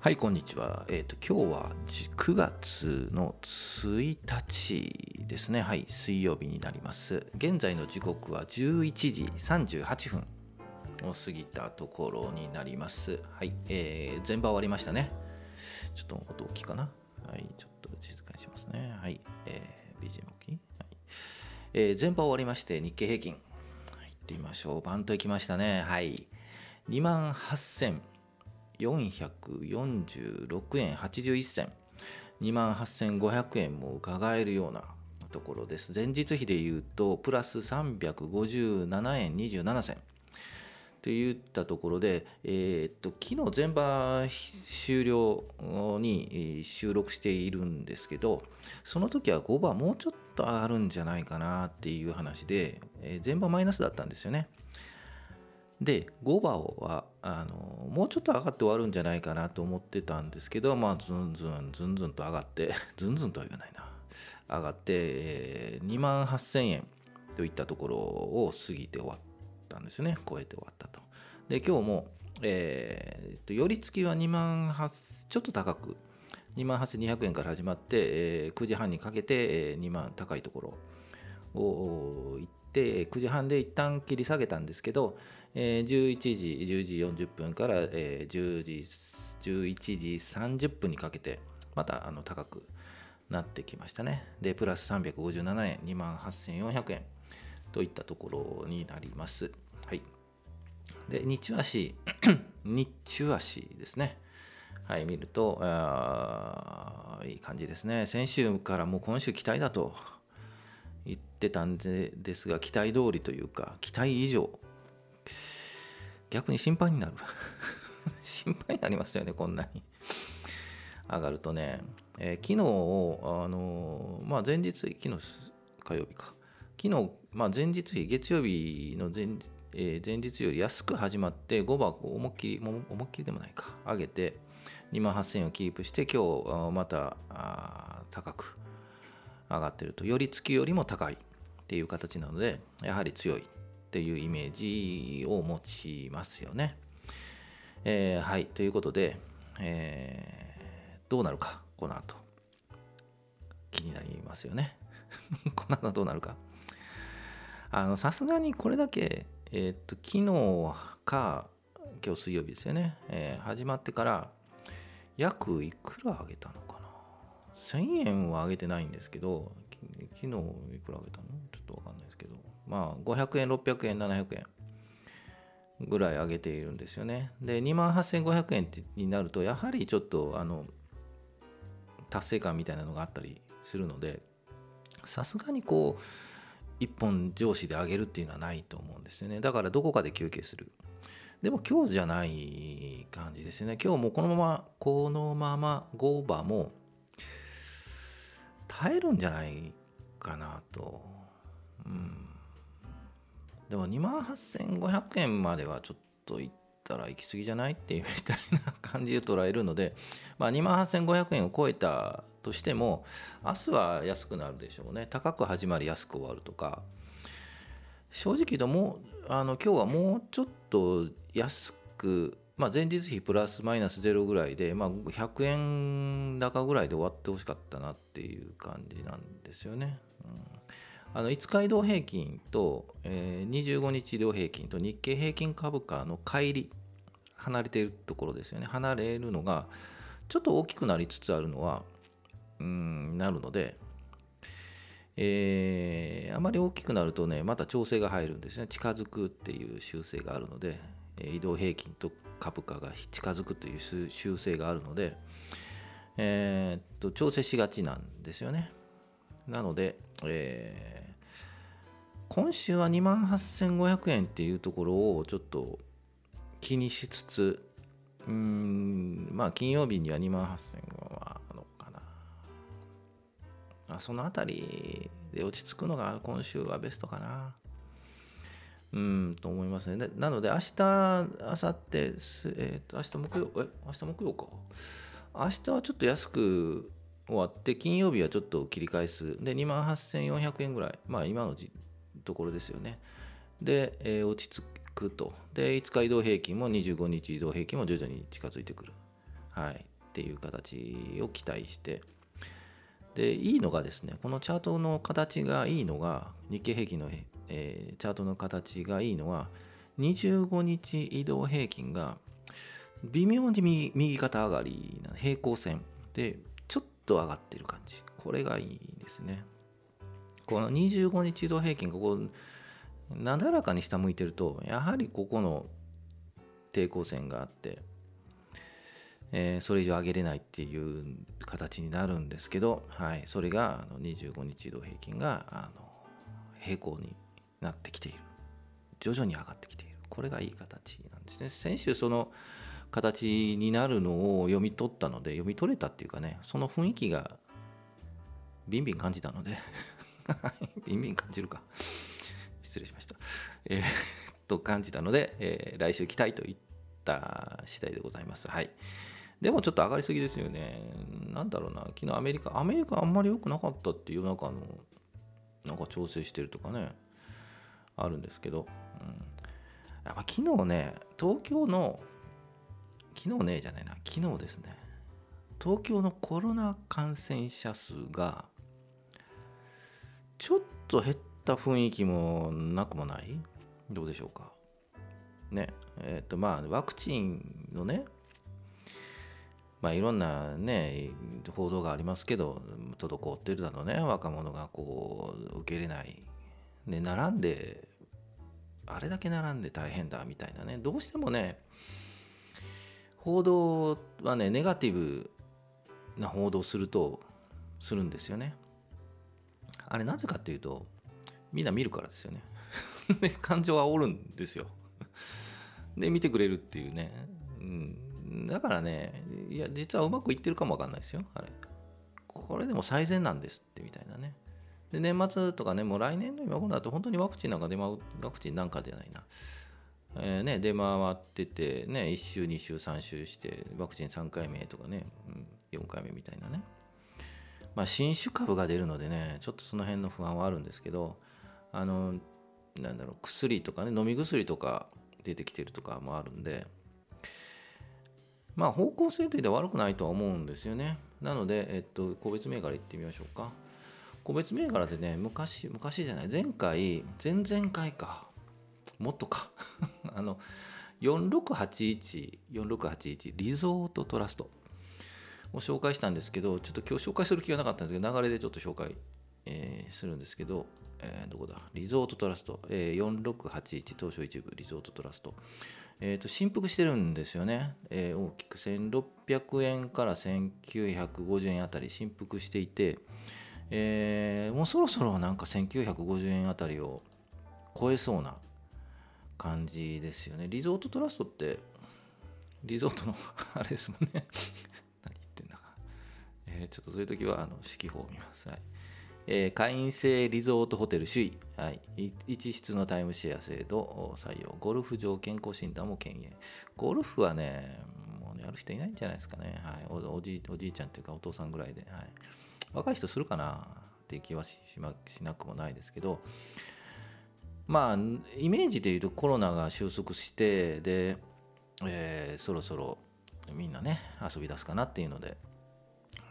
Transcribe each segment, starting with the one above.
はい、こんにちは。えっ、と、今日は9月の1日ですね。はい、水曜日になります。現在の時刻は11時38分を過ぎたところになります。はい、えー、全場終わりましたね。ちょっと音大きいかな。はい、ちょっと静かにしますね。はい、えー、BGM 大きい、はいえー、全場終わりまして、日経平均。はい、行ってみましょう。バンと行きましたね。はい。2万8000 446円81銭。2万8500円も伺えるようなところです。前日比でいうとプラス357円27銭。といったところで、えー、っと昨日全場終了に収録しているんですけどその時は5番もうちょっと上がるんじゃないかなっていう話で、えー、全場マイナスだったんですよね。で5番はあのもうちょっと上がって終わるんじゃないかなと思ってたんですけどまあずんずんずんずんと上がってずんずんとは言わないな。上がって、えー、2万8000円といったところを過ぎて終わったんですね。超えて終わったと。で今日も、えー、と寄り付きは2万8ちょっと高く。2万8200円から始まって、えー、9時半にかけて、えー、2万高いところを行って9時半で一旦切り下げたんですけど、えー、11時10時40分から、えー、10時11時30分にかけてまたあの高くなってきましたね。でプラス357円2万8400円といったところになります。はい。で日中足 日中足ですね。はい見るとあいい感じですね。先週からもう今週期待だと言ってたんでですが期待通りというか期待以上逆に心配になる。心配になりますよねこんなに。上がるとね、えー、昨日あのー、まあ前日昨日火曜日か。昨日、まあ、前日比月曜日の前,、えー、前日より安く始まって5番思いっきり思いっきりでもないか。上げて2万8000円をキープして今日また高く上がってると。寄り付きよりも高いっていう形なのでやはり強い。っていうイメージを持ちますよね。えー、はいということで、えー、どうなるかこの後気になりますよね。この後どうなるか。あのさすがにこれだけ、えー、っと昨日か今日水曜日ですよね、えー、始まってから約いくら上げたのかな1000円は上げてないんですけど昨日いくら上げたの？ちょっとまあ500円600円700円ぐらい上げているんですよねで2万8500円になるとやはりちょっとあの達成感みたいなのがあったりするのでさすがにこう一本上司で上げるっていうのはないと思うんですよねだからどこかで休憩するでも今日じゃない感じですよね今日もこのままこのまま5番も耐えるんじゃないかなと。うん。でも2万8500円まではちょっといったら行き過ぎじゃないっていうみたいな感じで捉えるので、まあ、2万8500円を超えたとしても明日は安くなるでしょうね。高く始まり安く終わるとか。正直言うともうあの今日はもうちょっと安くまあ、前日比プラスマイナスゼロぐらいで、まあ、100円高ぐらいで終わってほしかったなっていう感じなんですよね。うん、あの5日移動平均と、えー、25日移動平均と日経平均株価の乖離離れているところですよね離れるのがちょっと大きくなりつつあるのはうんなるので、えー、あまり大きくなるとねまた調整が入るんですね近づくっていう習性があるので移動平均と株価が近づくという習性があるので、えー、っと調整しがちなんですよね。なので、えー、今週は2万8500円っていうところをちょっと気にしつつ、うん、まあ金曜日には2万8000円はあのかな。あそのあたりで落ち着くのが今週はベストかな。うん、と思いますね。なので、明日、明後日、えー、と明日木曜、え、明日木曜か。明日はちょっと安く終わって、金曜日はちょっと切り返す。で、2万8400円ぐらい。まあ、今のところですよね。で、えー、落ち着くと。で、5日移動平均も25日移動平均も徐々に近づいてくる。はい。っていう形を期待してでいいのがですねこのチャートの形がいいのが日経平均の、えー、チャートの形がいいのは25日移動平均が微妙に右右肩上がりな平行線でちょっと上がってる感じこれがいいですねこの25日移動平均がこなだらかに下向いてるとやはりここの抵抗線があって、えー、それ以上上げれないっていう形になるんですけど、はい、それがあの25日移動平均があの平行になってきている。徐々に上がってきている。これがいい形なんですね。先週その形になるのを読み取ったので読み取れたっていうかねその雰囲気がビンビン感じたのでビンビン感じるか失礼しました。えー、と感じたので、えー、来週来たいといった次第でございます。はい。でもちょっと上がりすぎですよね。なんだろうな、昨日アメリカ、アメリカあんまり良くなかったっていう、なんかあの、なんか調整してるとかね、あるんですけど、うん、やっぱ昨日ね、東京の、昨日ね、じゃないな、昨日ですね、東京のコロナ感染者数が、ちょっと減った雰囲気もなくもない？どうでしょうか？ねえっ、ー、とまあワクチンのねまあいろんなね報道がありますけど滞ってるだろうね。若者がこう受け入れない。で並んであれだけ並んで大変だみたいなね。どうしてもね報道はねネガティブな報道するとするんですよね。あれなぜかっていうとみんな見るからですよね。で感情は煽るんですよ。で見てくれるっていうね、うん、だからねいや実はうまくいってるかもわかんないですよ。あれ。これでも最善なんですってみたいなね。で年末とかねもう来年の今頃だと本当にワクチンなんか出回ワクチンなんかじゃないな。えーね、出回ってて、ね、1週、2週、3週してワクチン3回目とかね、うん、4回目みたいなね、まあ、新種株が出るのでねちょっとその辺の不安はあるんですけどあのなんだろう薬とかね飲み薬とか出てきてるとかもあるんでまあ方向性といって悪くないとは思うんですよね。なので、えっと、個別銘柄いってみましょうか。個別銘柄でね昔昔じゃない前回前々回か。もっとか。あの4681 4681リゾートトラスト。を紹介したんですけどちょっと今日紹介する気がなかったんですけど流れでちょっと紹介えー、するんですけど、えー、どこだ？リゾートトラスト、えー、4681東証一部リゾートトラスト、えーと、振幅してるんですよね、えー、大きく。1600円から1950円あたり振幅していて、えー、もうそろそろなんか1950円あたりを超えそうな感じですよね。リゾートトラストってリゾートのあれですもんね、え、ちょっとそういう時はあの指揮法を見ます、はい。えー、会員制リゾートホテル首位、はい、一室のタイムシェア制度採用、ゴルフ場健康診断も権限。ゴルフはね、もうねやる人いないんじゃないですかね。はい、おおじおじいちゃんというかお父さんぐらいで。はい、若い人するかなっていう気はししなくもないですけど、まあ、イメージで言うとコロナが収束して、で、えー、そろそろみんなね、遊び出すかなっていうので、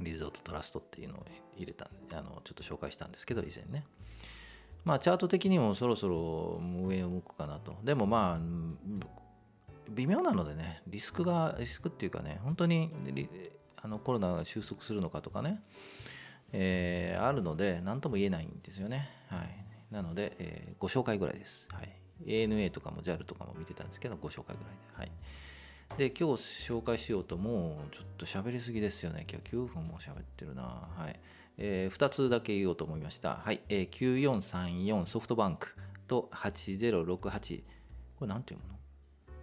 リゾートトラストっていうのを入れたあのちょっと紹介したんですけど以前ね。まあチャート的にもそろそろ上を向くかなと。でもまあ微妙なのでねリスクがリスクっていうかね本当にあのコロナが収束するのかとかね、えー、あるので何とも言えないんですよね。はい。なので、えー、ご紹介ぐらいです、はい、ANA とかも JAL とかも見てたんですけどご紹介ぐらいで。はい。で今日紹介しようともうちょっと喋りすぎですよね。今日9分も喋ってるな。はい。えー、2つだけ言おうと思いました。はい、えー、9434ソフトバンクと8068これなんていうもの？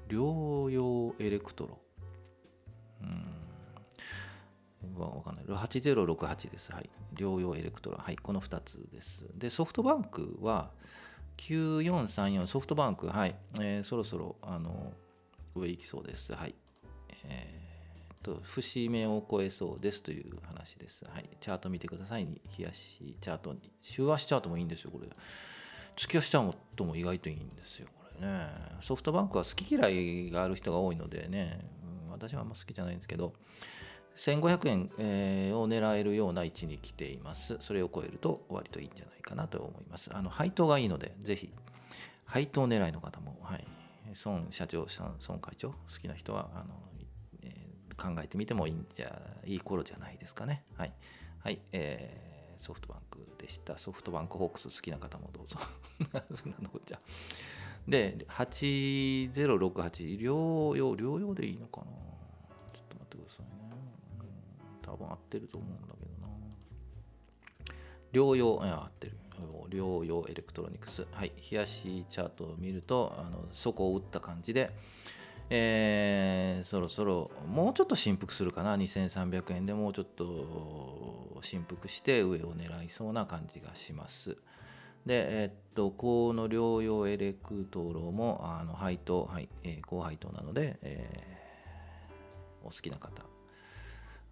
療養エレクトロ。うん。わかんない。8068です。はい。療養エレクトロ。はい。この2つです。でソフトバンクは9434ソフトバンク。はい、えー、そろそろあの上行きそうです。はい。えー、と、節目を超えそうですという話です。はい。チャート見てください。冷やしチャートに、週足チャートもいいんですよ、これ。月足チャートも意外といいんですよ、これね。ソフトバンクは好き嫌いがある人が多いのでね、うん私はあんま好きじゃないんですけど、1500円、えー、を狙えるような位置に来ています。それを超えると割といいんじゃないかなと思います。あの配当がいいので、ぜひ、配当狙いの方も、はい、孫社長、孫会長、好きな人はあの、えー、考えてみてもいいんじゃいい頃じゃないですかね。はい、はいえー、ソフトバンクでした。ソフトバンクホークス好きな方もどうぞ。そんなのこっちゃ。で、8068、療養、療養でいいのかなちょっと待ってくださいね。多分合ってると思うんだけどな。療養、いや、合ってる。療養エレクトロニクス。はい。冷やしチャートを見ると、あの底を打った感じで、えー、そろそろもうちょっと振幅するかな2300円でもうちょっと振幅して上を狙いそうな感じがしますで、えっと、この菱洋エレクトロもあの配当、はいえー、高配当なので、えー、お好きな方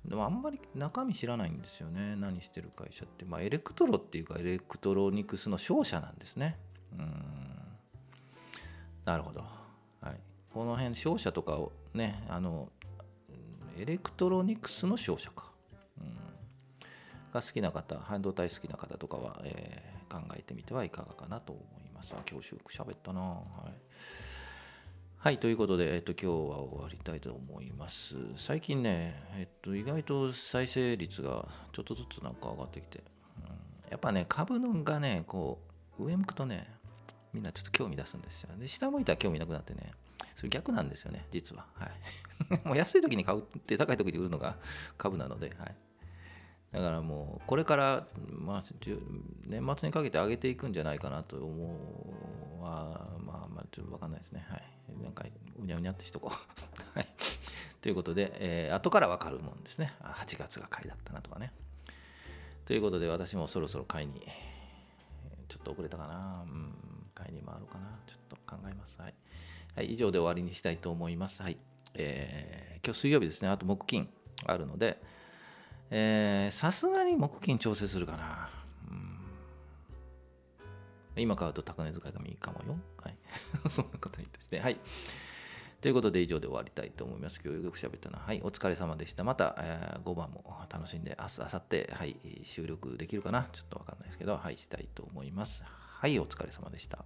でもあんまり中身知らないんですよね。何してる会社って、まあ、エレクトロっていうかエレクトロニクスの商社なんですね。うん。なるほど、はい、この辺商社とかをねあのエレクトロニクスの商社か、うん、が好きな方半導体好きな方とかは、えー、考えてみてはいかがかなと思います。あ今日よく喋ったな。はい。はい、ということで、えっと、今日は終わりたいと思います。最近ね、えっと、意外と再生率がちょっとずつなんか上がってきて、うん、やっぱね、株のがね、こう、上向くとね、みんなちょっと興味出すんですよ。で、下向いたら興味なくなってね、それ逆なんですよね、実は。はい。もう安い時に買うって高い時に売るのが株なので、はい。だからもう、これから、まあ、年末にかけて上げていくんじゃないかなと思うは、まあ、まあ、ちょっとわかんないですね。はい。なんか、うにゃうにゃってしとこう。はい。ということで、えー、後からわかるもんですね。8月が買いだったなとかね。ということで、私もそろそろ買いに、ちょっと遅れたかな。うん、買いに回ろうかな。ちょっと考えます。はい。はい、以上で終わりにしたいと思います。はい。えー、今日水曜日ですね。あと木金あるので、さすがに木金調整するかな。今買うと高値使いがいいかもよ。はい。そんなことにとして。はい。ということで以上で終わりたいと思います。今日よく喋ったな。はい。お疲れ様でした。また、えー、5番も楽しんで、明日、明後日、はい、収録できるかな？ちょっとわかんないですけど、はい、したいと思います。はい、お疲れ様でした。